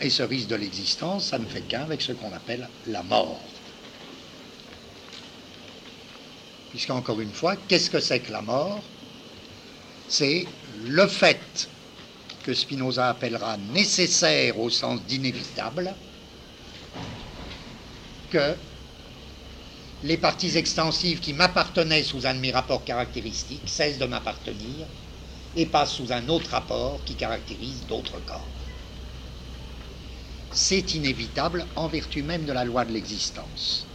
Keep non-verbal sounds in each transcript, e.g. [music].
Et ce risque de l'existence, ça ne fait qu'un avec ce qu'on appelle la mort. Puisqu'encore une fois, qu'est-ce que c'est que la mort? C'est le fait que Spinoza appellera nécessaire au sens d'inévitable que les parties extensives qui m'appartenaient sous un de mes rapports caractéristiques cessent de m'appartenir et passent sous un autre rapport qui caractérise d'autres corps. C'est inévitable en vertu même de la loi de l'existence.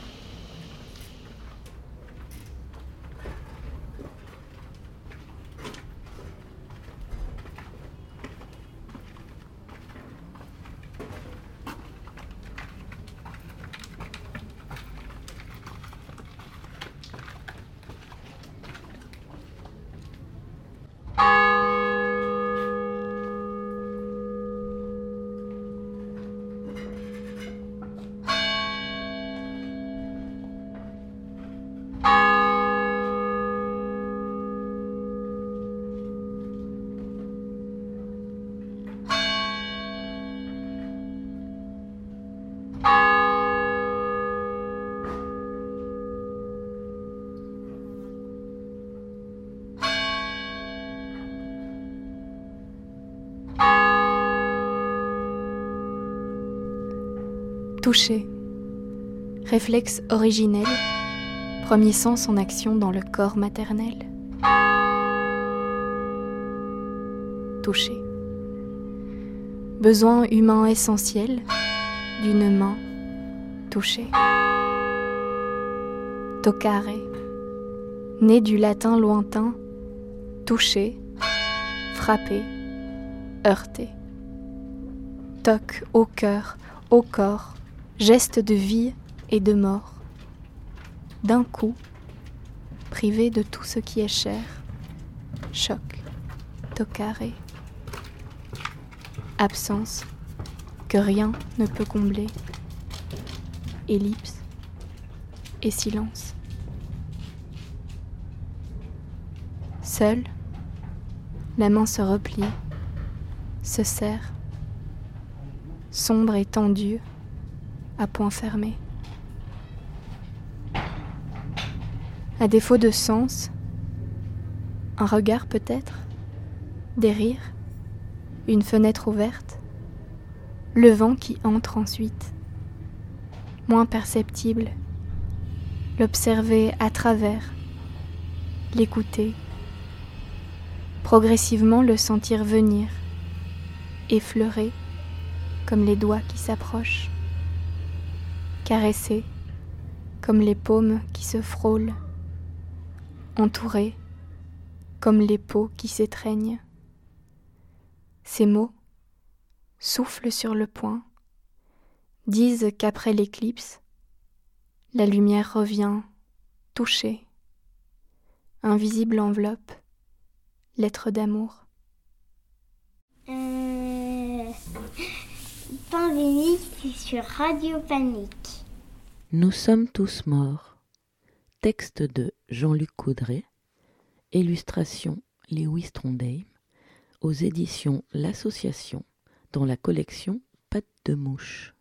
Toucher. Réflexe originel, premier sens en action dans le corps maternel. Toucher. Besoin humain essentiel d'une main touchée. Toccare. Né du latin lointain, toucher, frapper, heurter. Toc au cœur, au corps, geste de vie et de mort. D'un coup, privé de tout ce qui est cher, choc, toccare, absence que rien ne peut combler, ellipse et silence. Seul, la main se replie, se serre, sombre et tendue, à point fermé. À défaut de sens, un regard peut-être, des rires, une fenêtre ouverte, le vent qui entre ensuite, moins perceptible, l'observer à travers, l'écouter, progressivement le sentir venir, effleurer comme les doigts qui s'approchent caressé comme les paumes qui se frôlent, entouré comme les peaux qui s'étreignent. Ces mots, soufflent sur le poing, disent qu'après l'éclipse, la lumière revient touchée, invisible enveloppe, lettre d'amour. Pandémique sur Radio Panique. Nous sommes tous morts. Texte de Jean-Luc Coudray. Illustration Lewis Trondheim. Aux éditions L'Association dans la collection Patte de mouche.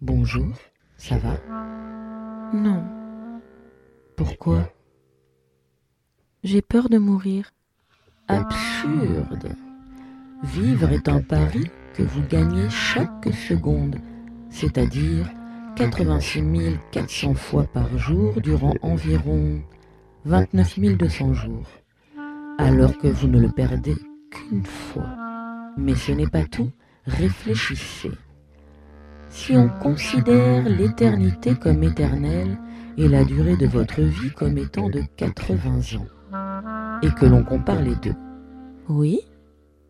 Bonjour, ça va? Non. Pourquoi? J'ai peur de mourir. Absurde. Vivre est un pari que vous gagnez chaque seconde, c'est-à-dire 86 400 fois par jour durant environ 29 200 jours, alors que vous ne le perdez qu'une fois. Mais ce n'est pas tout, réfléchissez. Si on considère l'éternité comme éternelle et la durée de votre vie comme étant de 80 ans, et que l'on compare les deux, oui,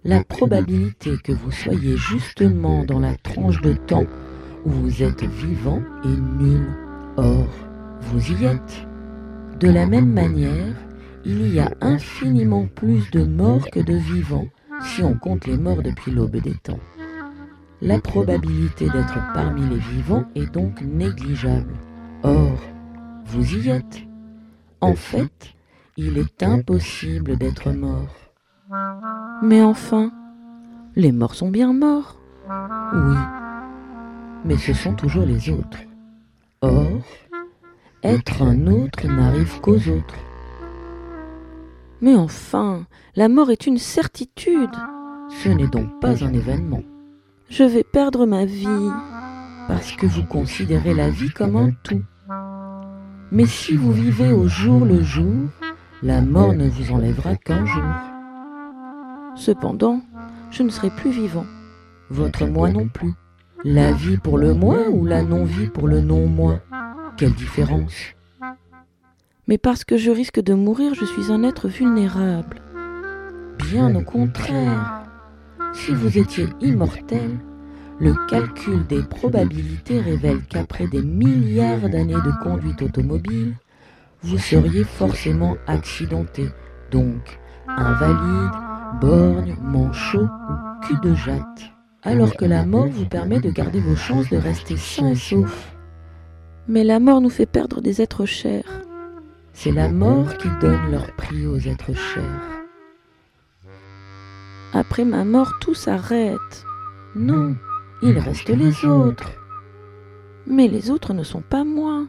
la probabilité que vous soyez justement dans la tranche de temps où vous êtes vivant est nulle. Or, vous y êtes. De la même manière, il y a infiniment plus de morts que de vivants si on compte les morts depuis l'aube des temps. La probabilité d'être parmi les vivants est donc négligeable. Or, vous y êtes. En fait, il est impossible d'être mort. Mais enfin, les morts sont bien morts. Oui, mais ce sont toujours les autres. Or, être un autre n'arrive qu'aux autres. Mais enfin, la mort est une certitude. Ce n'est donc pas un événement. Je vais perdre ma vie parce que vous considérez la vie comme un tout. Mais si vous vivez au jour le jour, la mort ne vous enlèvera qu'un jour. Cependant, je ne serai plus vivant, votre moi non plus. La vie pour le moi ou la non-vie pour le non-moi? Quelle différence? Mais parce que je risque de mourir, je suis un être vulnérable. Bien au contraire. Si vous étiez immortel, le calcul des probabilités révèle qu'après des milliards d'années de conduite automobile, vous seriez forcément accidenté, donc invalide, borgne, manchot ou cul de jatte, alors que la mort vous permet de garder vos chances de rester sain et sauf. Mais la mort nous fait perdre des êtres chers. C'est la mort qui donne leur prix aux êtres chers. Après ma mort, tout s'arrête. Non, il reste les autres. Mais les autres ne sont pas moi.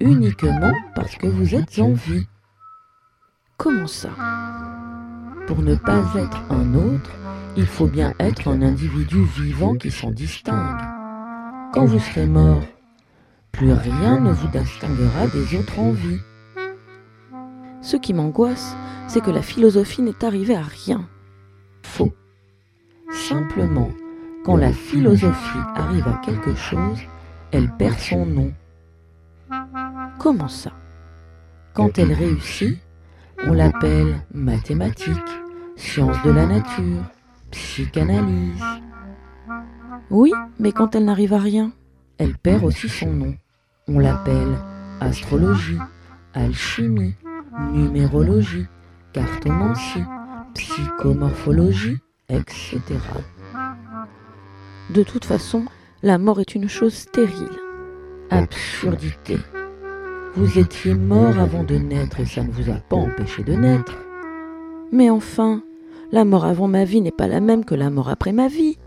Uniquement parce que vous êtes en vie. Comment ça? Pour ne pas être un autre, il faut bien être un individu vivant qui s'en distingue. Quand vous serez mort, plus rien ne vous distinguera des autres en vie. Ce qui m'angoisse, c'est que la philosophie n'est arrivée à rien. Faux. Simplement, quand la philosophie arrive à quelque chose, elle perd son nom. Comment ça? Quand elle réussit, on l'appelle mathématique, science de la nature, psychanalyse. Oui, mais quand elle n'arrive à rien, elle perd aussi son nom. On l'appelle astrologie, alchimie, numérologie, cartomancie, psychomorphologie, etc. De toute façon, la mort est une chose stérile. Absurdité. Vous étiez mort avant de naître et ça ne vous a pas empêché de naître. Mais enfin, la mort avant ma vie n'est pas la même que la mort après ma vie.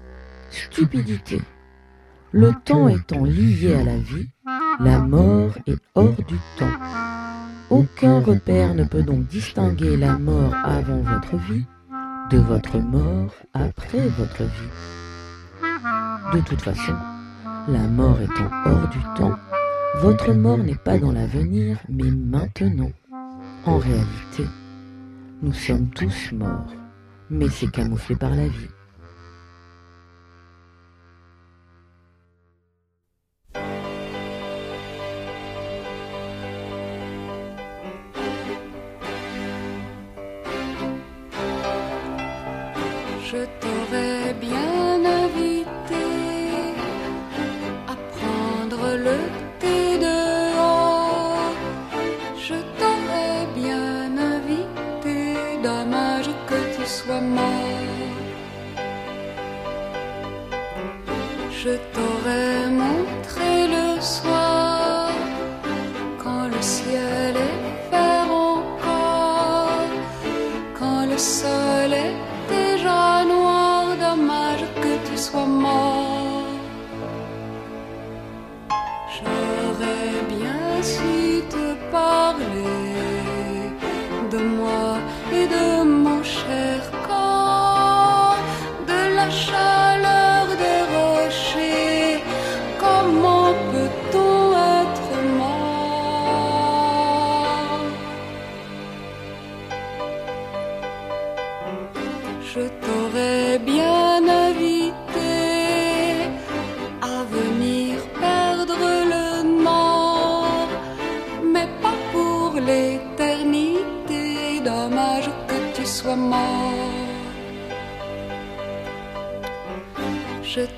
Stupidité. [laughs] Le temps étant lié à la vie, la mort est hors du temps. Aucun repère ne peut donc distinguer la mort avant votre vie de votre mort après votre vie. De toute façon, la mort étant hors du temps, votre mort n'est pas dans l'avenir, mais maintenant. En réalité, nous sommes tous morts, mais c'est camouflé par la vie. Sol est déjà noir, dommage que tu sois mort.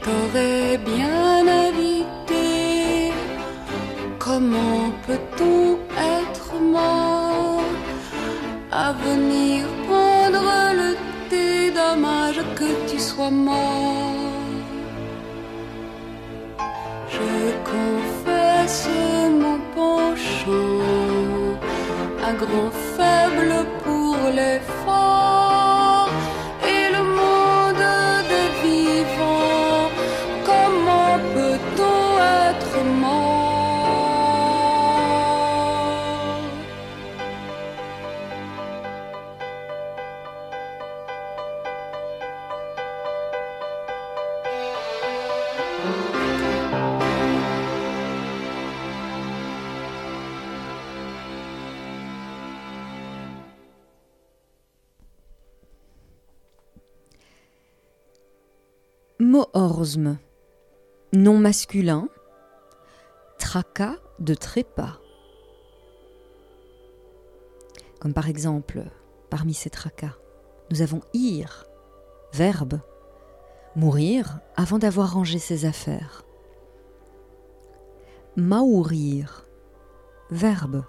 T'aurais bien invité. Comment peut-on être mort à venir prendre le thé? Dommage que tu sois mort. Osmohorsme, nom masculin, tracas de trépas. Comme par exemple, parmi ces tracas, nous avons ir, verbe, mourir avant d'avoir rangé ses affaires. Maurir, verbe,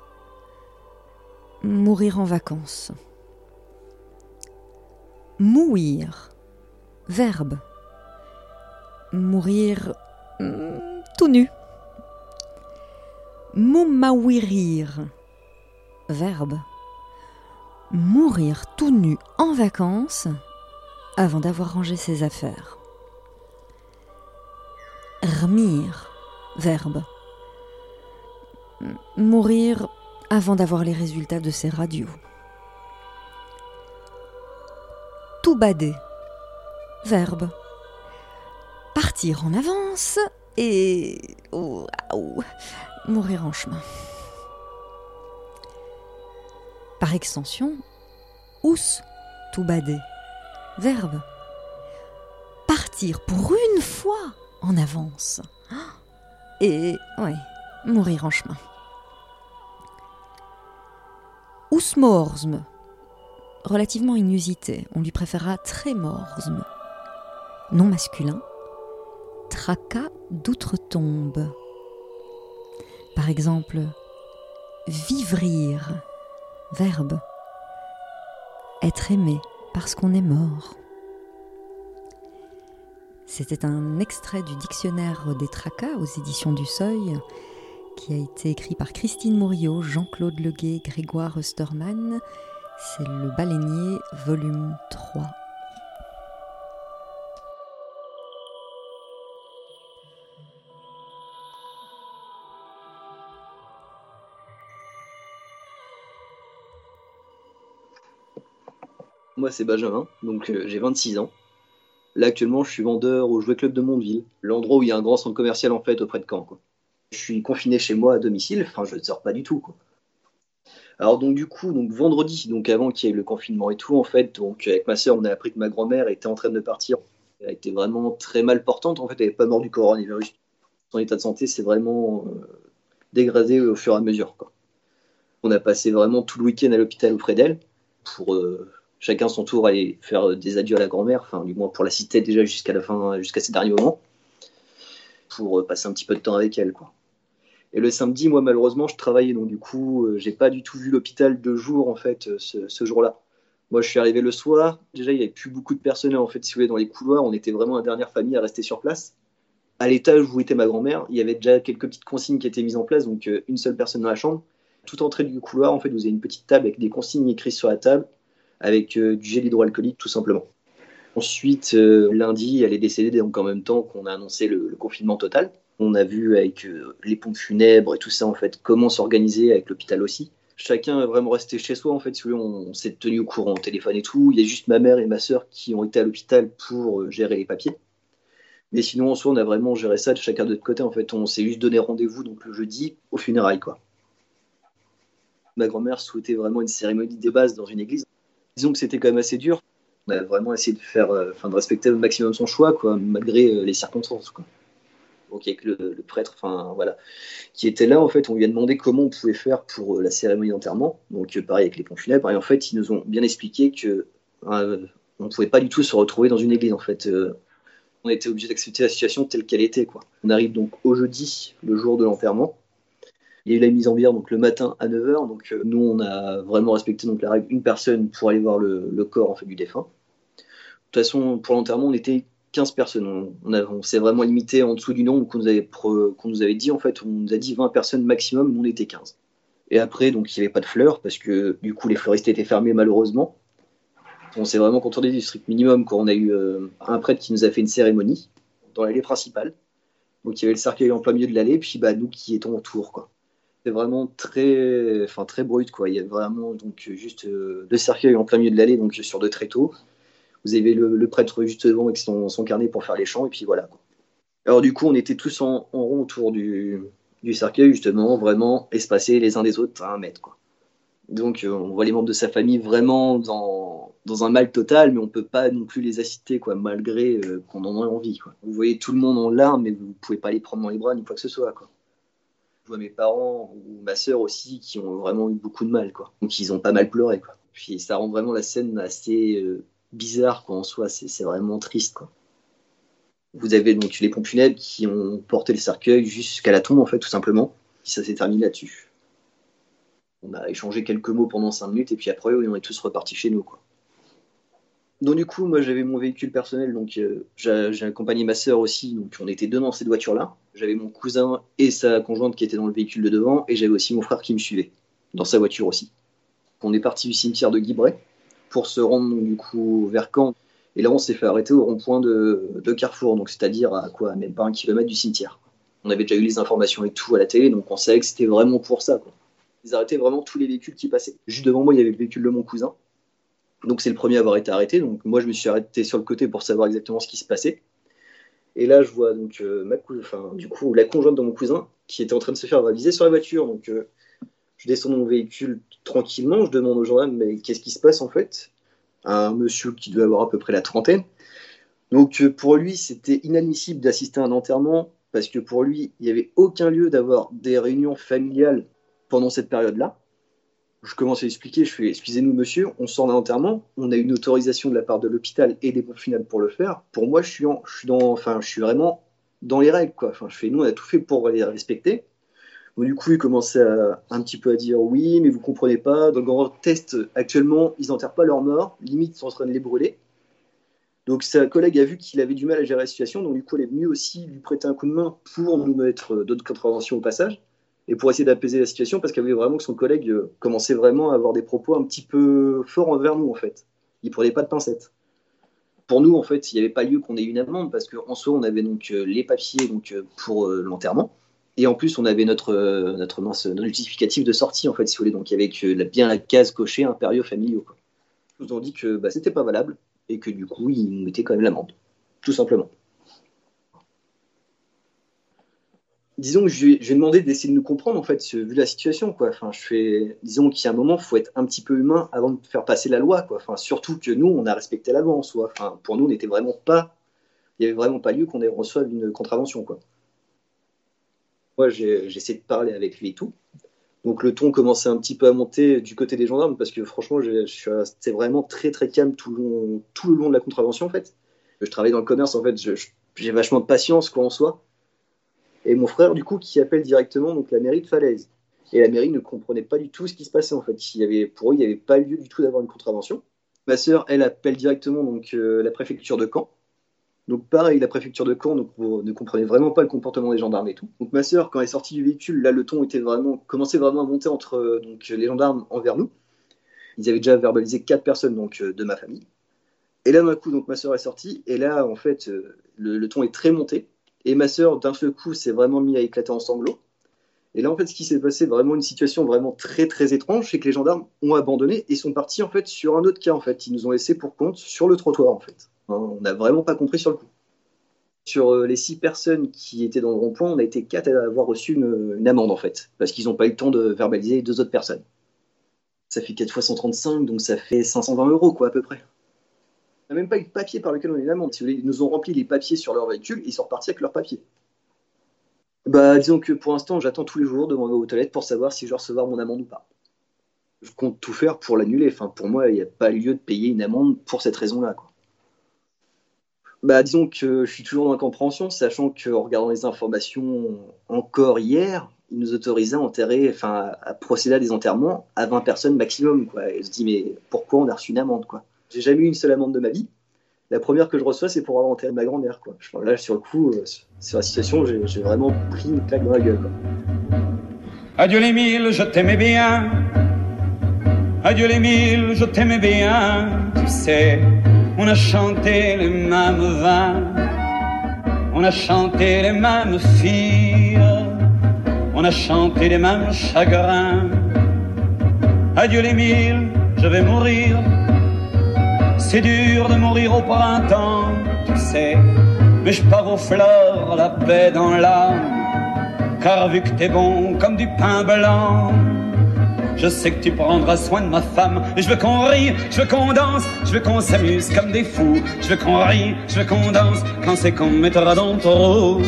mourir en vacances. Mourir, verbe, mourir mm, tout nu. Moumawirir, verbe, mourir tout nu en vacances avant d'avoir rangé ses affaires. Rmir, verbe, mourir avant d'avoir les résultats de ses radios. Tout bader, verbe, partir en avance et mourir en chemin. Par extension, ous tout bader, verbe, partir pour une fois en avance et ouais, mourir en chemin. Ousmorsme, relativement inusité, on lui préférera trémorsme. Nom masculin, tracas d'outre-tombe. Par exemple, vivrir, verbe, être aimé parce qu'on est mort. C'était un extrait du dictionnaire des tracas aux éditions du Seuil qui a été écrit par Christine Mouriot, Jean-Claude Leguet, Grégoire Osterman. C'est le Baleinier, volume 3. Moi, c'est Benjamin, donc euh, j'ai 26 ans. Là, actuellement, je suis vendeur au Jouet Club de Mondeville, l'endroit où il y a un grand centre commercial en fait auprès de Caen. Je suis confiné chez moi à domicile, enfin je ne sors pas du tout. Alors donc du coup, donc vendredi, donc avant qu'il y ait le confinement et tout, en fait, donc avec ma soeur, on a appris que ma grand-mère était en train de partir. Elle été vraiment très mal portante, en fait, elle n'est pas morte du coronavirus. Son état de santé s'est vraiment euh, dégradé au fur et à mesure. On a passé vraiment tout le week-end à l'hôpital auprès d'elle pour euh, chacun son tour aller faire des adieux à la grand-mère, enfin du moins pour la citer déjà jusqu'à la fin, jusqu'à ces derniers moments, pour euh, passer un petit peu de temps avec elle. Et le samedi, moi, malheureusement, je travaillais, donc du coup, euh, j'ai pas du tout vu l'hôpital de jour, en fait, euh, ce, jour-là. Moi, je suis arrivé le soir. Déjà, il n'y avait plus beaucoup de personnel, en fait, si vous voulez, dans les couloirs. On était vraiment la dernière famille à rester sur place. À l'étage où était ma grand-mère, il y avait déjà quelques petites consignes qui étaient mises en place, donc une seule personne dans la chambre. Tout entrée du couloir, en fait, vous avez une petite table avec des consignes écrites sur la table, avec du gel hydroalcoolique, tout simplement. Ensuite, lundi, elle est décédée, donc en même temps qu'on a annoncé le confinement total. On a vu avec euh, les pompes funèbres et tout ça, en fait, comment s'organiser avec l'hôpital aussi. Chacun est vraiment resté chez soi, en fait. Si on, s'est tenu au courant au téléphone et tout. Il y a juste ma mère et ma soeur qui ont été à l'hôpital pour euh, gérer les papiers. Mais sinon, en soi, on a vraiment géré ça de chacun de notre côté. En fait, on s'est juste donné rendez-vous donc le jeudi au funérailles, quoi. Ma grand-mère souhaitait vraiment une cérémonie des bases dans une église. Disons que c'était quand même assez dur. On a vraiment essayé de faire, euh, enfin, de respecter au maximum son choix, quoi, malgré les circonstances, quoi donc avec le, prêtre, enfin voilà, qui était là en fait, on lui a demandé comment on pouvait faire pour euh, la cérémonie d'enterrement, donc euh, pareil avec les ponts funèbres, et en fait ils nous ont bien expliqué que euh, on ne pouvait pas du tout se retrouver dans une église en fait. on était obligé d'accepter la situation telle qu'elle était quoi. On arrive donc au jeudi, le jour de l'enterrement. Il y a eu la mise en bière donc le matin à 9h, donc nous on a vraiment respecté donc la règle une personne pour aller voir le, corps en fait du défunt. De toute façon, pour l'enterrement, on était 15 personnes. On, s'est vraiment limité en dessous du nombre qu'on nous, avait nous avait dit. En fait, on nous a dit 20 personnes maximum, nous on était 15. Et après, donc il n'y avait pas de fleurs parce que du coup les fleuristes étaient fermés malheureusement. On s'est vraiment contenté du strict minimum quand on a eu euh, un prêtre qui nous a fait une cérémonie dans l'allée principale. Donc il y avait le cercueil en plein milieu de l'allée, puis bah, nous qui étions autour. Quoi. C'est vraiment très, enfin, très brut. Quoi. Il y a vraiment donc, juste euh, deux cercueils en plein milieu de l'allée, donc sur deux tréteaux. Vous avez le, prêtre juste devant avec son, carnet pour faire les chants, et puis voilà. Alors du coup, on était tous en, rond autour du, cercueil, justement, vraiment espacés les uns des autres à un mètre. Quoi. Donc euh, on voit les membres de sa famille vraiment dans, dans un mal total, mais on peut pas non plus les assister, quoi, malgré euh, qu'on en ait envie. Vous voyez tout le monde en larmes, mais vous pouvez pas les prendre dans les bras ni quoi que ce soit. Quoi. Je vois mes parents ou ma sœur aussi qui ont vraiment eu beaucoup de mal, quoi. Donc ils ont pas mal pleuré, quoi. Puis ça rend vraiment la scène assez euh, bizarre, quoi, en soi. C'est vraiment triste, quoi. Vous avez donc les pompes qui ont porté le cercueil jusqu'à la tombe, en fait, tout simplement. Ça s'est terminé là-dessus. On a échangé quelques mots pendant cinq minutes, et puis après, on est tous repartis chez nous, quoi. Donc du coup, moi j'avais mon véhicule personnel, donc euh, j'ai accompagné ma sœur aussi, donc on était deux dans cette voiture-là. J'avais mon cousin et sa conjointe qui étaient dans le véhicule de devant, et j'avais aussi mon frère qui me suivait, dans sa voiture aussi. On est parti du cimetière de Guibray pour se rendre du coup vers Caen. Et là, on s'est fait arrêter au rond-point de, Carrefour, donc c'est-à-dire à quoi Même pas un kilomètre du cimetière. On avait déjà eu les informations et tout à la télé, donc on savait que c'était vraiment pour ça. Ils arrêtaient vraiment tous les véhicules qui passaient. Juste devant moi, il y avait le véhicule de mon cousin. Donc c'est le premier à avoir été arrêté. Donc moi je me suis arrêté sur le côté pour savoir exactement ce qui se passait. Et là je vois donc euh, ma enfin, du coup la conjointe de mon cousin qui était en train de se faire valiser sur la voiture. Donc euh, je descends de mon véhicule tranquillement, je demande aux gendarmes mais qu'est-ce qui se passe en fait? Un monsieur qui devait avoir à peu près la trentaine. Donc euh, pour lui c'était inadmissible d'assister à un enterrement parce que pour lui il n'y avait aucun lieu d'avoir des réunions familiales pendant cette période-là je commence à expliquer, je fais excusez-nous monsieur, on sort d'un enterrement, on a une autorisation de la part de l'hôpital et des pompes finales pour le faire. Pour moi, je suis, dans, enfin, je suis vraiment dans les règles quoi. Enfin, je fais nous, on a tout fait pour les respecter. du coup, il commençait à, un petit peu à dire oui, mais vous comprenez pas. Dans le grand test actuellement, ils n'enterrent pas leurs morts, limite ils sont en train de les brûler. Donc sa collègue a vu qu'il avait du mal à gérer la situation, donc du coup elle est venue aussi lui prêter un coup de main pour nous mettre d'autres contraventions au passage et pour essayer d'apaiser la situation parce qu'elle voyait vraiment que son collègue euh, commençait vraiment à avoir des propos un petit peu forts envers nous en fait. Il prenait pas de pincettes. Pour nous en fait, il n'y avait pas lieu qu'on ait une amende parce qu'en soi on avait donc euh, les papiers donc euh, pour l'enterrement et en plus on avait notre notre, notre justificatif de sortie en fait si vous voulez donc il y avait bien la case cochée impériaux familiaux. Ils nous ont dit que bah, c'était pas valable et que du coup ils nous mettaient quand même l'amende tout simplement. Disons que je, je vais demander d'essayer de nous comprendre en fait, vu la situation quoi. Enfin, je fais, disons qu'il y a un moment, faut être un petit peu humain avant de faire passer la loi quoi. Enfin, surtout que nous, on a respecté la loi en soi. Enfin, pour nous, on n'était vraiment pas, il y avait vraiment pas lieu qu'on reçoive une contravention quoi. Moi, j'ai essayé de parler avec lui et tout. Donc le ton commençait un petit peu à monter du côté des gendarmes parce que franchement, c'était vraiment très très calme tout le, long, tout le long de la contravention en fait. Je travaille dans le commerce en fait, j'ai vachement de patience quoi en soi et mon frère, du coup, qui appelle directement donc, la mairie de Falaise. Et la mairie ne comprenait pas du tout ce qui se passait, en fait. Y avait, pour eux, il n'y avait pas lieu du tout d'avoir une contravention. Ma sœur, elle appelle directement donc, euh, la préfecture de Caen. Donc pareil, la préfecture de Caen ne comprenait vraiment pas le comportement des gendarmes et tout. Donc ma sœur, quand elle est sortie du véhicule, là le ton était vraiment commençait vraiment à monter entre euh, donc, les gendarmes envers nous. Ils avaient déjà verbalisé quatre personnes donc euh, de ma famille. Et là d'un coup, donc ma sœur est sortie et là en fait le, ton est très monté. Et ma sœur, d'un seul coup, s'est vraiment mis à éclater en sanglots. Et là, en fait, ce qui s'est passé, vraiment une situation vraiment très très étrange, c'est que les gendarmes ont abandonné et sont partis en fait sur un autre cas. En fait, ils nous ont laissé pour compte sur le trottoir. En fait, hein, on n'a vraiment pas compris sur le coup. Sur euh, les six personnes qui étaient dans le rond-point, on a été quatre à avoir reçu une, amende en fait, parce qu'ils n'ont pas eu le temps de verbaliser deux autres personnes. Ça fait 4 fois 135, donc ça fait 520 euros quoi à peu près même pas eu de papier par lequel on est l'amende. Si ils nous ont rempli les papiers sur leur véhicule et ils sont repartis avec leurs papiers. Bah, disons que pour l'instant, j'attends tous les jours de aux toilettes pour savoir si je vais recevoir mon amende ou pas. Je compte tout faire pour l'annuler. Enfin, pour moi, il n'y a pas lieu de payer une amende pour cette raison-là. Bah, disons que je suis toujours dans la compréhension, sachant qu'en regardant les informations encore hier, ils nous autorisaient à enterrer, enfin, à procéder à des enterrements à 20 personnes maximum. Quoi. Et je se dit, mais pourquoi on a reçu une amende quoi? J'ai jamais eu une seule amende de ma vie. La première que je reçois, c'est pour avoir enterré ma grand-mère. Quoi. Là, sur le coup, euh, sur la situation, j'ai vraiment pris une claque dans la gueule. Adieu les mille, je t'aimais bien. Adieu les mille, je t'aimais bien. Tu sais, on a chanté les mêmes vins. On a chanté les mêmes filles. On a chanté les mêmes chagrins. Adieu les mille, je vais mourir c'est dur de mourir au printemps, tu sais, mais je pars aux fleurs, la paix dans l'âme, car vu que t'es bon comme du pain blanc, Je sais que tu prendras soin de ma femme. Et je veux qu'on rie, je veux qu'on danse, je veux qu'on s'amuse comme des fous. Je veux qu'on rie, je veux qu'on danse quand c'est qu'on mettra dans le taureau.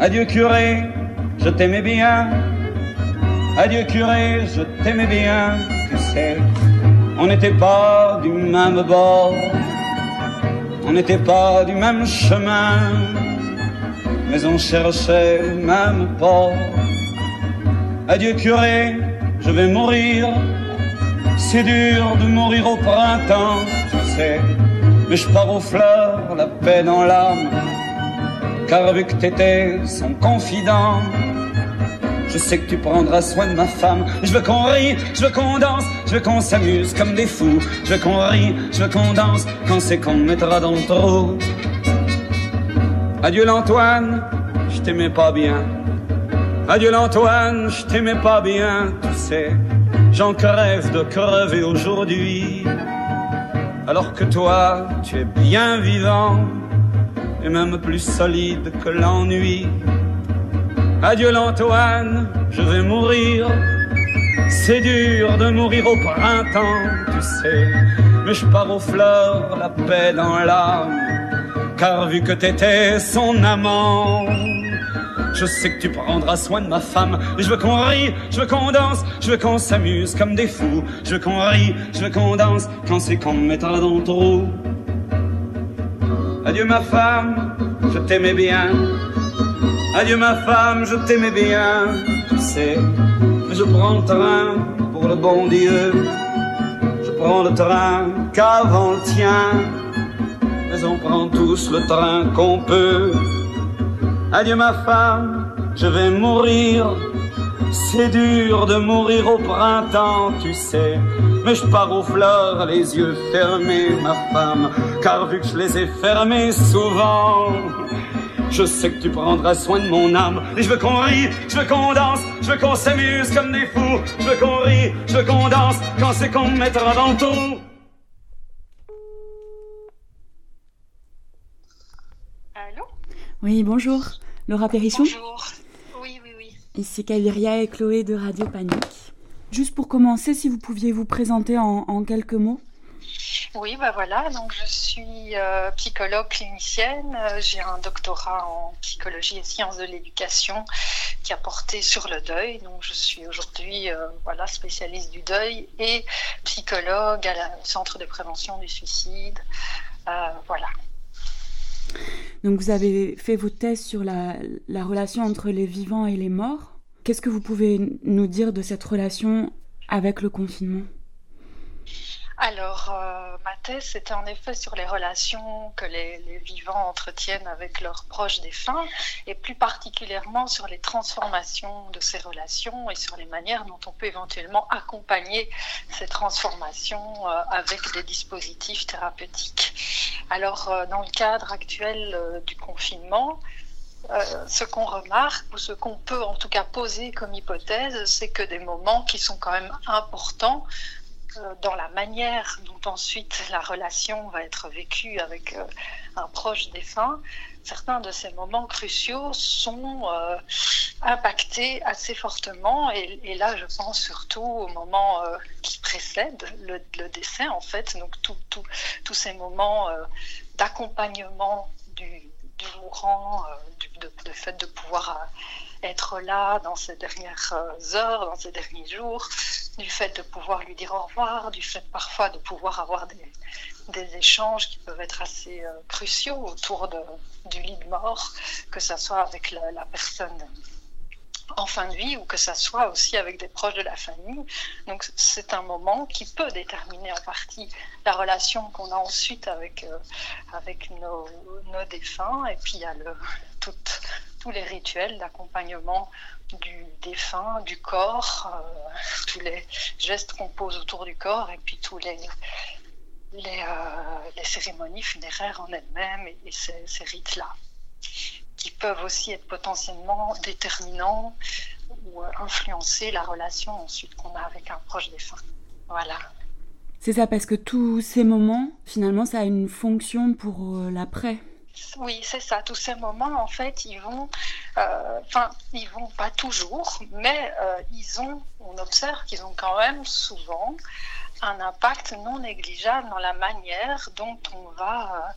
Adieu curé, je t'aimais bien. Adieu curé, je t'aimais bien. Tu sais, on n'était pas du même bord. On n'était pas du même chemin, mais on cherchait le même port. Adieu curé, je vais mourir. C'est dur de mourir au printemps, tu sais. Mais je pars aux fleurs, la paix dans l'âme. Car vu que t'étais son confident, je sais que tu prendras soin de ma femme. Je veux qu'on rie, je veux qu'on danse, je veux qu'on s'amuse comme des fous. Je veux qu'on rie, je veux qu'on danse quand c'est qu'on me mettra dans le trou. Adieu l'Antoine, je t'aimais pas bien. Adieu l'Antoine, je t'aimais pas bien, tu sais. J'en crève de crever aujourd'hui. Alors que toi, tu es bien vivant et même plus solide que l'ennui. Adieu l'Antoine, je vais mourir. C'est dur de mourir au printemps, tu sais. Mais je pars aux fleurs, la paix dans l'âme. Car vu que t'étais son amant, je sais que tu prendras soin de ma femme. Je veux qu'on rie, je veux qu'on danse, je veux qu'on s'amuse comme des fous. Je veux qu'on rie, je veux qu'on danse quand c'est qu'on me mettra dans le trou. Adieu ma femme, je t'aimais bien. Adieu ma femme, je t'aimais bien. Tu sais, je prends le train pour le bon Dieu. Je prends le train qu'avant le tien. Mais on prend tous le train qu'on peut. Adieu ma femme, je vais mourir. C'est dur de mourir au printemps, tu sais. Mais je pars aux fleurs, les yeux fermés, ma femme. Car vu que je les ai fermés souvent, je sais que tu prendras soin de mon âme. Et je veux qu'on rie, je veux qu'on danse, je veux qu'on s'amuse comme des fous. Je veux qu'on rie, je veux qu'on danse quand c'est qu'on me mettra dans le trou. Allô? Oui, bonjour. Laura Perrichon Bonjour. Oui, oui, oui. Ici Caviria et Chloé de Radio Panique. Juste pour commencer, si vous pouviez vous présenter en, en quelques mots. Oui, bah voilà, donc je suis euh, psychologue clinicienne, euh, j'ai un doctorat en psychologie et sciences de l'éducation qui a porté sur le deuil, donc je suis aujourd'hui euh, voilà, spécialiste du deuil et psychologue à la- au Centre de prévention du suicide, voilà. Donc vous avez fait vos thèses sur la relation entre les vivants et les morts. Qu'est-ce que vous pouvez nous dire de cette relation avec le confinement? Alors, euh, ma thèse, c'était en effet sur les relations que les, vivants entretiennent avec leurs proches défunts, et plus particulièrement sur les transformations de ces relations et sur les manières dont on peut éventuellement accompagner ces transformations euh, avec des dispositifs thérapeutiques. Alors, euh, dans le cadre actuel du confinement, ce qu'on remarque, ou ce qu'on peut en tout cas poser comme hypothèse, c'est que des moments qui sont quand même importants dans la manière dont ensuite la relation va être vécue avec euh, un proche défunt, certains de ces moments cruciaux sont euh, impactés assez fortement. Et, là, je pense surtout au moment euh, qui précède le, décès, en fait. Donc, tous ces moments euh, d'accompagnement du, mourant, euh, du fait de pouvoir euh, être là dans ces dernières euh, heures, dans ces derniers jours, du fait de pouvoir lui dire au revoir, du fait parfois de pouvoir avoir des, échanges qui peuvent être assez euh, cruciaux autour du lit de mort, que ce soit avec la, personne en fin de vie ou que ça soit aussi avec des proches de la famille. Donc c'est un moment qui peut déterminer en partie la relation qu'on a ensuite avec, euh, nos, défunts. Et puis il y a le, tout, tous les rituels d'accompagnement du défunt, du corps, euh, tous les gestes qu'on pose autour du corps et puis tous les, les, euh, cérémonies funéraires en elles-mêmes et, ces, ces rites-là qui peuvent aussi être potentiellement déterminants ou euh, influencer la relation ensuite qu'on a avec un proche défunt. Voilà. C'est ça, parce que tous ces moments, finalement, ça a une fonction pour l'après. Oui, c'est ça. Tous ces moments, en fait, ils vont, euh, enfin, ils vont pas toujours, mais euh, ils ont, on observe qu'ils ont quand même souvent un impact non négligeable dans la manière dont on va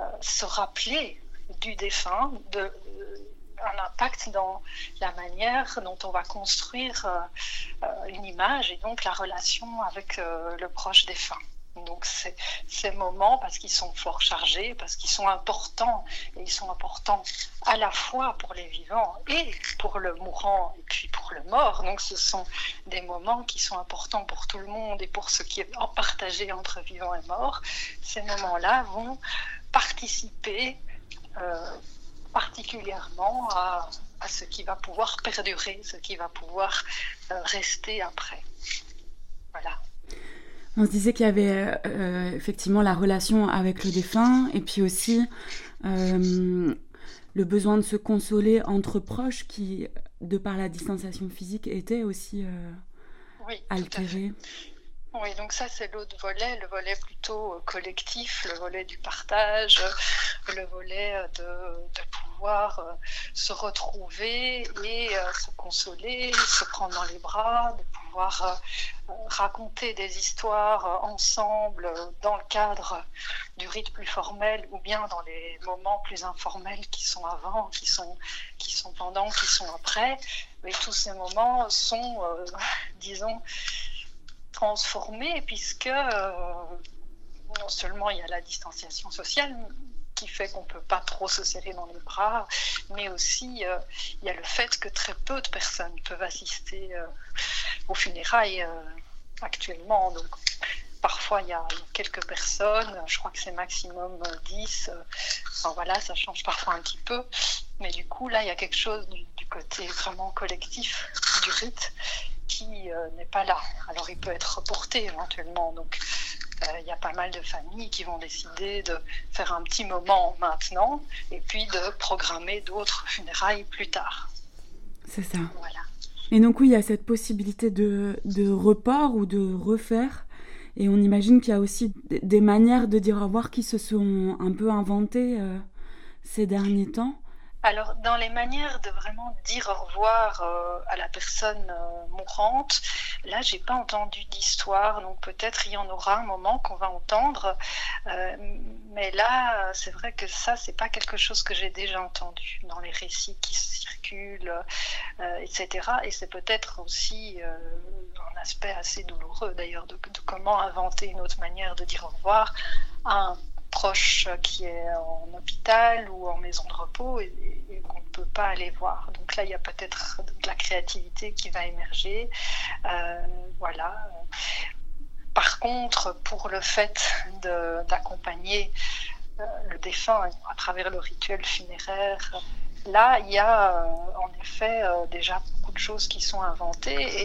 euh, se rappeler du défunt, un impact dans la manière dont on va construire une image et donc la relation avec le proche défunt. Donc ces moments, parce qu'ils sont fort chargés, parce qu'ils sont importants, et ils sont importants à la fois pour les vivants et pour le mourant et puis pour le mort. Donc ce sont des moments qui sont importants pour tout le monde et pour ce qui est partagé entre vivants et morts. Ces moments-là vont participer euh, particulièrement à, ce qui va pouvoir perdurer, ce qui va pouvoir euh, rester après. Voilà. On se disait qu'il y avait euh, euh, effectivement la relation avec le défunt et puis aussi euh, le besoin de se consoler entre proches qui, de par la distanciation physique, était aussi altéré. Oui, donc ça c'est l'autre volet, le volet plutôt collectif, le volet du partage, le volet de, de pouvoir se retrouver et se consoler, se prendre dans les bras, de pouvoir raconter des histoires euh, ensemble euh, dans le cadre du rite plus formel ou bien dans les moments plus informels qui sont avant, qui sont, qui sont pendant, qui sont après. Mais tous ces moments sont, euh, [laughs] disons, transformés puisque non seulement il y a la distanciation sociale, qui fait qu'on ne peut pas trop se serrer dans les bras, mais aussi il y a le fait que très peu de personnes peuvent assister aux funérailles actuellement. Donc, parfois, il y a quelques personnes, je crois que c'est maximum 10. Euh, enfin, voilà, ça change parfois un petit peu. Mais du coup, là, il y a quelque chose du, côté vraiment collectif du rite qui euh, n'est pas là. Alors, il peut être reporté éventuellement. Donc, euh, il y a pas mal de familles qui vont décider de faire un petit moment maintenant et puis de programmer d'autres funérailles plus tard. C'est ça. Voilà. Et donc oui, il y a cette possibilité de, de report ou de refaire. Et on imagine qu'il y a aussi des manières de dire au revoir qui se sont un peu inventées euh, ces derniers temps. Alors, dans les manières de vraiment dire au revoir euh, à la personne euh, mourante, là, j'ai pas entendu d'histoire, donc peut-être il y en aura un moment qu'on va entendre. Euh, mais là, c'est vrai que ça, c'est pas quelque chose que j'ai déjà entendu dans les récits qui circulent, etc. Et c'est peut-être aussi un aspect assez douloureux, d'ailleurs, de, de, comment inventer une autre manière de dire au revoir à un proche qui est en hôpital ou en maison de repos et, qu'on ne peut pas aller voir. Donc là, il y a peut-être de la créativité qui va émerger. Euh, voilà. Par contre, pour le fait d'accompagner euh, le défunt à travers le rituel funéraire, là, il y a euh, en effet déjà beaucoup de choses qui sont inventées et,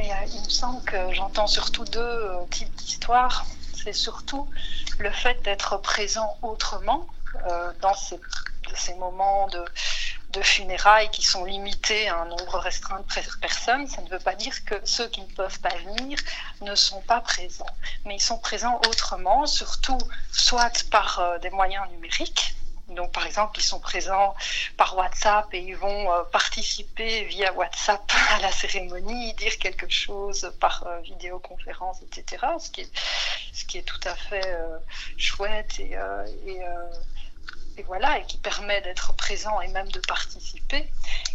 et il me semble que j'entends surtout deux types d'histoires c'est surtout le fait d'être présent autrement euh, dans ces, moments de, de, funérailles qui sont limités à un nombre restreint de personnes. Ça ne veut pas dire que ceux qui ne peuvent pas venir ne sont pas présents, mais ils sont présents autrement, surtout soit par euh, des moyens numériques, donc, par exemple, ils sont présents par WhatsApp et ils vont euh, participer via WhatsApp [laughs] à la cérémonie, dire quelque chose par euh, vidéoconférence, etc. Ce qui est, tout à fait euh, chouette et, et, et, voilà, et qui permet d'être présent et même de participer.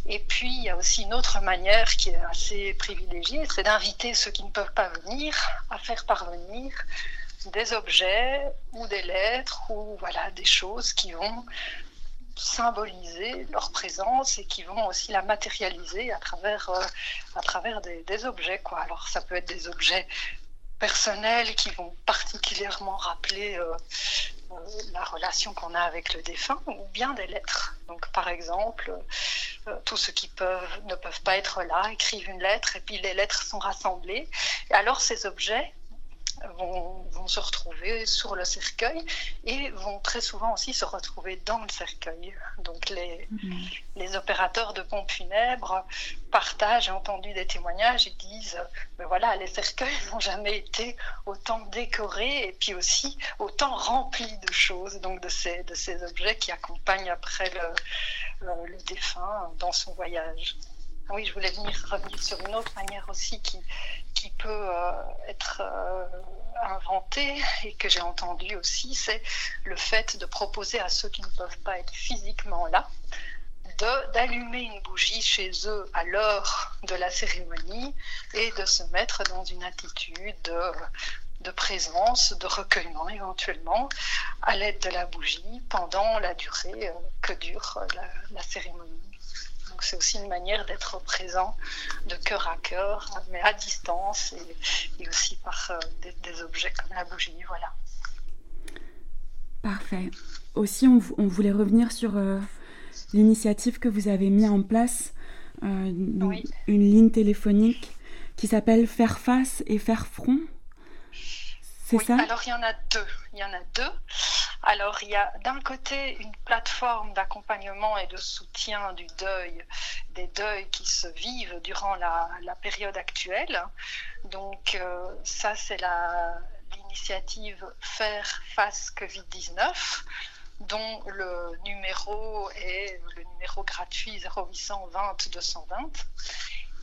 Et puis, il y a aussi une autre manière qui est assez privilégiée, c'est d'inviter ceux qui ne peuvent pas venir à faire parvenir des objets ou des lettres ou voilà des choses qui vont symboliser leur présence et qui vont aussi la matérialiser à travers, euh, à travers des, objets. Quoi. Alors ça peut être des objets personnels qui vont particulièrement rappeler euh, euh, la relation qu'on a avec le défunt ou bien des lettres. Donc par exemple, tous ceux qui peuvent, ne peuvent pas être là écrivent une lettre et puis les lettres sont rassemblées. Et alors ces objets vont, vont, se retrouver sur le cercueil et vont très souvent aussi se retrouver dans le cercueil. Donc les, mhm. les opérateurs de pompes funèbres partagent, j'ai entendu des témoignages, ils disent, ben voilà, les cercueils n'ont jamais été autant décorés et puis aussi autant remplis de choses, donc de ces, de ces objets qui accompagnent après le, euh, le défunt dans son voyage. Ah oui, je voulais venir revenir sur une autre manière aussi qui, qui peut euh, être euh, inventée et que j'ai entendu aussi, c'est le fait de proposer à ceux qui ne peuvent pas être physiquement là d'allumer une bougie chez eux à l'heure de la cérémonie et de se mettre dans une attitude de, de présence, de recueillement éventuellement, à l'aide de la bougie pendant la durée euh, que dure la cérémonie c'est aussi une manière d'être présent de cœur à cœur, mais à distance et, aussi par euh, des, objets comme la bougie. Voilà. Parfait. Aussi, on, voulait revenir sur euh, l'initiative que vous avez mis en place, euh, une ligne téléphonique qui s'appelle Faire face et faire front. C'est ça? Alors il y en a deux. Il y en a deux. Alors, il y a d'un côté une plateforme d'accompagnement et de soutien du deuil, des deuils qui se vivent durant la, période actuelle. Donc, euh, ça, c'est l'initiative Faire face Covid-19 dont le numéro est le numéro gratuit 0820 220.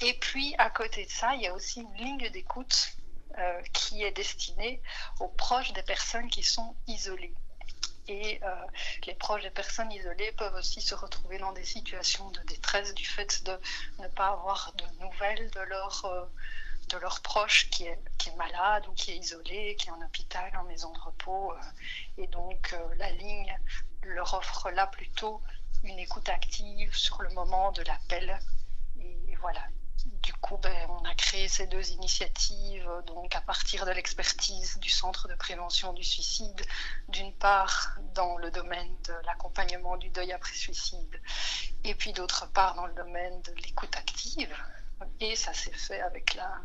Et puis, à côté de ça, il y a aussi une ligne d'écoute euh, qui est destinée aux proches des personnes qui sont isolées. Et euh, les proches des personnes isolées peuvent aussi se retrouver dans des situations de détresse du fait de ne pas avoir de nouvelles de leur, euh, de leur proche qui est, qui est malade ou qui est isolé, qui est en hôpital, en maison de repos. Euh, et donc la ligne leur offre là plutôt une écoute active sur le moment de l'appel. Et voilà, du coup, ben, on a créé ces deux initiatives donc à partir de l'expertise du Centre de prévention du suicide, d'une part dans le domaine de l'accompagnement du deuil après suicide, et puis d'autre part dans le domaine de l'écoute active. Et ça s'est fait avec la,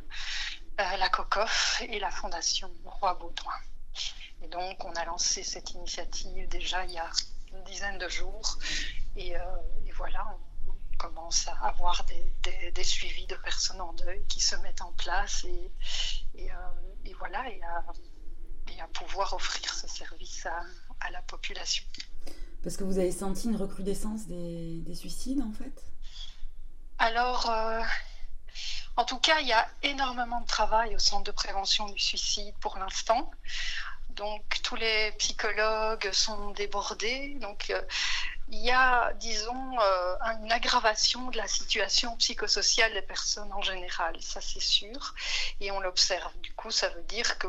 euh, la COCOF et la Fondation Roi Baudouin. Et donc, on a lancé cette initiative déjà il y a une dizaine de jours. Et, euh, et voilà, commence à avoir des, suivis de personnes en deuil qui se mettent en place et, et, euh, voilà, et à, pouvoir offrir ce service à, la population. Parce que vous avez senti une recrudescence des, suicides en fait? Alors, euh, en tout cas, il y a énormément de travail au Centre de prévention du suicide pour l'instant. Donc tous les psychologues sont débordés. Donc euh, il y a, disons, euh, une aggravation de la situation psychosociale des personnes en général, ça c'est sûr, et on l'observe. Du coup, ça veut dire que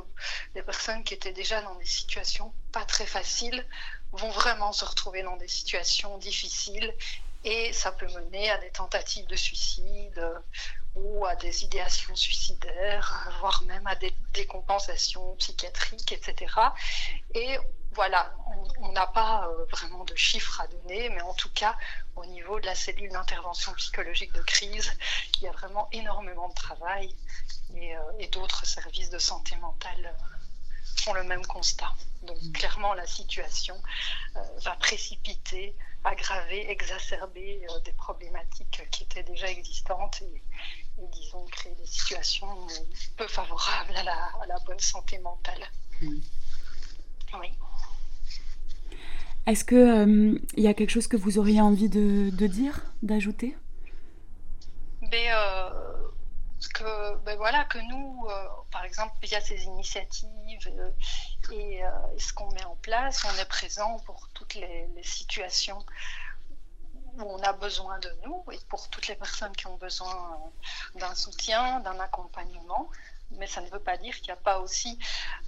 les personnes qui étaient déjà dans des situations pas très faciles vont vraiment se retrouver dans des situations difficiles et ça peut mener à des tentatives de suicide ou à des idéations suicidaires, voire même à des décompensations psychiatriques, etc. Et voilà, on n'a pas euh, vraiment de chiffres à donner, mais en tout cas, au niveau de la cellule d'intervention psychologique de crise, il y a vraiment énormément de travail et, euh, d'autres services de santé mentale euh, font le même constat. Donc clairement, la situation va précipiter, aggraver, exacerber des problématiques qui étaient déjà existantes et, disons, créer des situations peu favorables à la, bonne santé mentale. Mm. Oui. Est-ce qu'il euh, y a quelque chose que vous auriez envie de, dire, d'ajouter? Ben, euh, que, ben voilà, que nous, euh, par exemple, via ces initiatives et, ce qu'on met en place, on est présent pour toutes les, les, situations où on a besoin de nous et pour toutes les personnes qui ont besoin d'un soutien, d'un accompagnement. Mais ça ne veut pas dire qu'il n'y a pas aussi,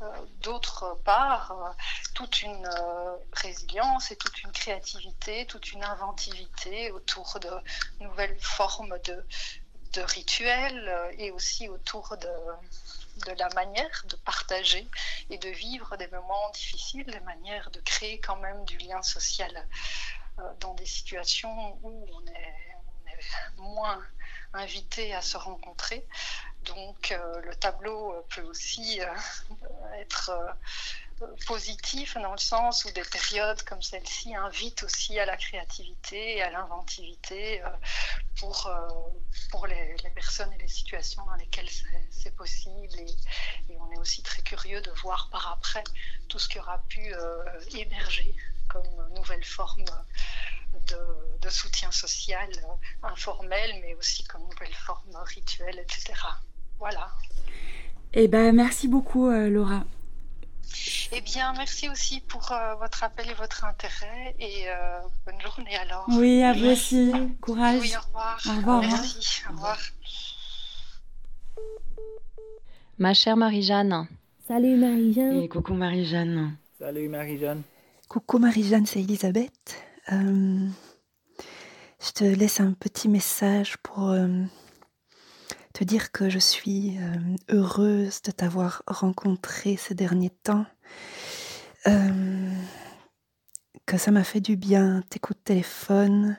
euh, d'autre part, euh, toute une euh, résilience et toute une créativité, toute une inventivité autour de nouvelles formes de, de rituels et aussi autour de, de la manière de partager et de vivre des moments difficiles, des manières de créer quand même du lien social dans des situations où on est moins invité à se rencontrer. Donc le tableau peut aussi [laughs] être positif dans le sens où des périodes comme celle-ci invitent aussi à la créativité et à l'inventivité euh, pour, euh, pour les, personnes et les situations dans lesquelles c'est possible. Et, on est aussi très curieux de voir par après tout ce qui aura pu euh, émerger comme nouvelle forme de, soutien social informel, mais aussi comme nouvelle forme rituelle, etc. Voilà. Eh ben, merci beaucoup, Laura. Eh bien, merci aussi pour euh, votre appel et votre intérêt. Et euh, bonne journée alors. Oui, à vous aussi. Courage. Oui, au revoir. Au revoir. Merci. Au revoir. Ma chère Marie-Jeanne. Salut Marie-Jeanne. Et coucou Marie-Jeanne. Salut Marie-Jeanne. Coucou Marie-Jeanne, c'est Elisabeth. Euh, je te laisse un petit message pour te dire que je suis euh, heureuse de t'avoir rencontré ces derniers temps, euh, que ça m'a fait du bien tes coups de téléphone,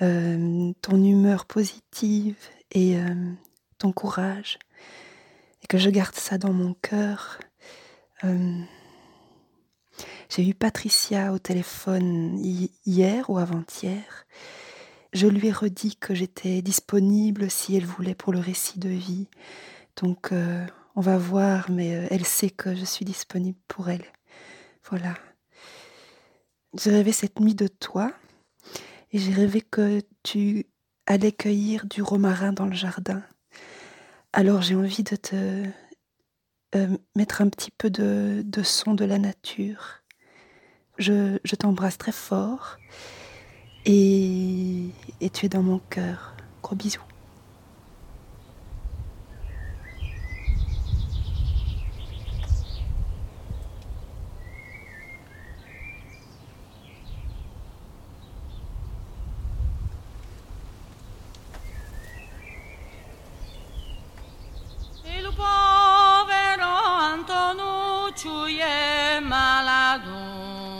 euh, ton humeur positive et ton courage, et que je garde ça dans mon cœur. J'ai eu Patricia au téléphone hier ou avant-hier je lui ai redit que j'étais disponible si elle voulait pour le récit de vie. Donc euh, on va voir, mais euh, elle sait que je suis disponible pour elle. Voilà. J'ai rêvé cette nuit de toi et j'ai rêvé que tu allais cueillir du romarin dans le jardin. Alors j'ai envie de te euh, mettre un petit peu de, de son de la nature. Je, t'embrasse très fort et, et tu es dans mon cœur. Gros bisous.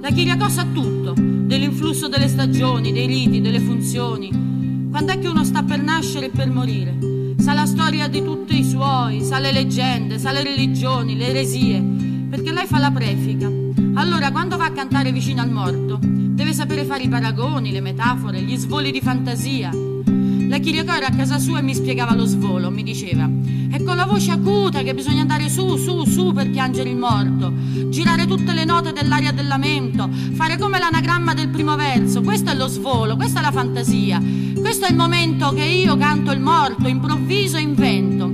La Chiriacò sa tutto, dell'influsso delle stagioni, dei riti, delle funzioni. Quando è che uno sta per nascere e per morire? Sa la storia di tutti i suoi, sa le leggende, sa le religioni, le eresie, perché lei fa la prefica. Allora, quando va a cantare vicino al morto, deve sapere fare i paragoni, le metafore, gli svoli di fantasia. La Chiriacò era a casa sua e mi spiegava lo svolo, mi diceva con la voce acuta che bisogna andare su, su, su per piangere il morto, girare tutte le note dell'aria del lamento, fare come l'anagramma del primo verso. Questo è lo svolo, questa è la fantasia. Questo è il momento che io canto il morto, improvviso e invento.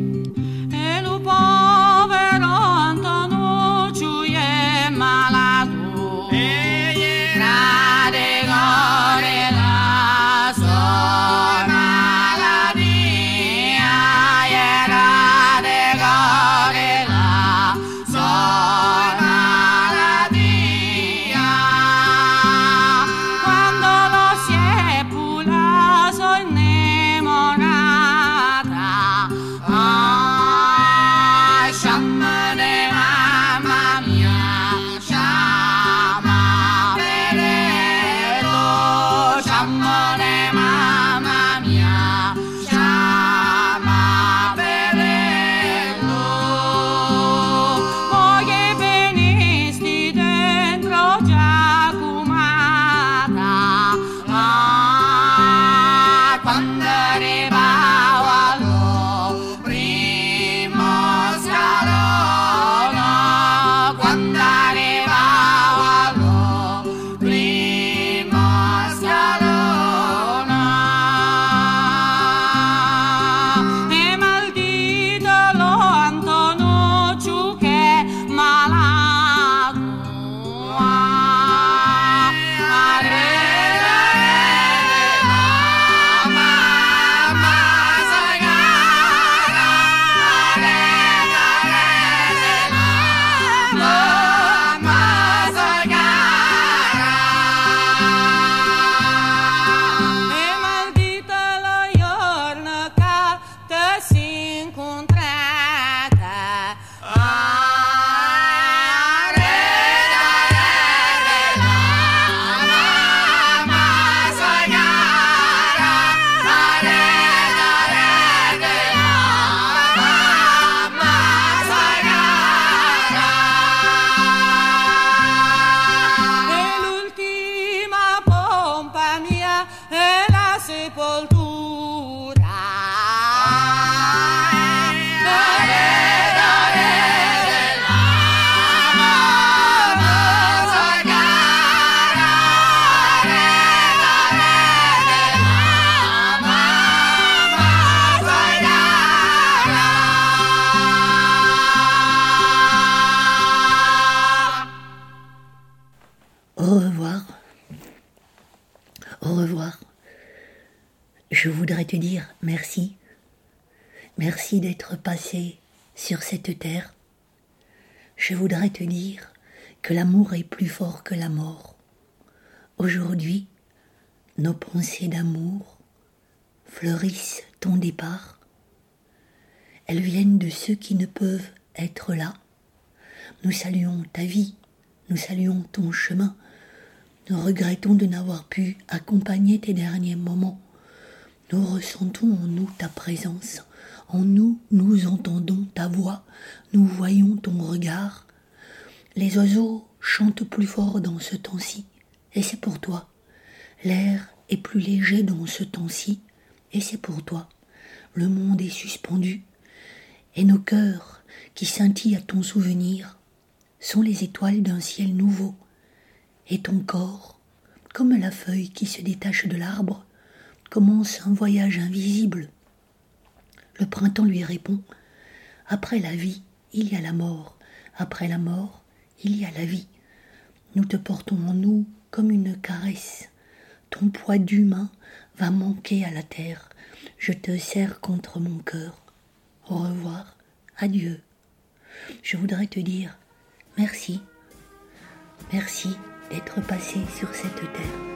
Passé sur cette terre. Je voudrais te dire que l'amour est plus fort que la mort. Aujourd'hui, nos pensées d'amour fleurissent ton départ. Elles viennent de ceux qui ne peuvent être là. Nous saluons ta vie, nous saluons ton chemin, nous regrettons de n'avoir pu accompagner tes derniers moments. Nous ressentons en nous ta présence, en nous nous entendons ta voix, nous voyons ton regard. Les oiseaux chantent plus fort dans ce temps-ci, et c'est pour toi. L'air est plus léger dans ce temps-ci, et c'est pour toi. Le monde est suspendu, et nos cœurs qui scintillent à ton souvenir sont les étoiles d'un ciel nouveau, et ton corps, comme la feuille qui se détache de l'arbre, commence un voyage invisible. Le printemps lui répond Après la vie, il y a la mort, après la mort, il y a la vie. Nous te portons en nous comme une caresse. Ton poids d'humain va manquer à la terre. Je te serre contre mon cœur. Au revoir, adieu. Je voudrais te dire merci. Merci d'être passé sur cette terre.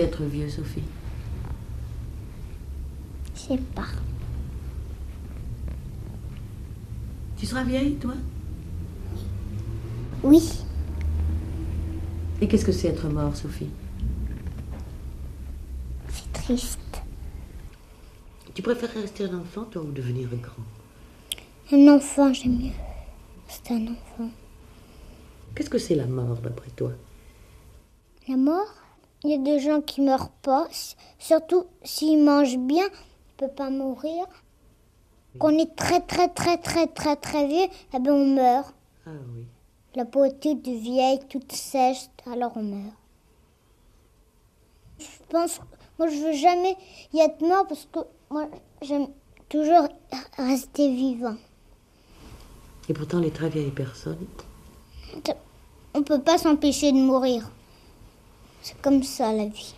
Être vieux, Sophie Je sais pas. Tu seras vieille, toi? Oui, Et qu'est-ce que c'est être mort, Sophie? C'est triste. Tu préférerais rester un enfant, toi, ou devenir grand? Un enfant, j'aime mieux. C'est un enfant. Qu'est-ce que c'est la mort, d'après toi? La mort? Il y a des gens qui meurent pas. Surtout s'ils mangent bien, ils ne peuvent pas mourir. Quand on est très très très très très très vieux, eh ben on meurt. Ah oui. La peau est toute vieille, toute sèche, alors on meurt. Je pense, moi je veux jamais y être mort parce que moi j'aime toujours rester vivant. Et pourtant les très vieilles personnes On peut pas s'empêcher de mourir. C'est comme ça la vie.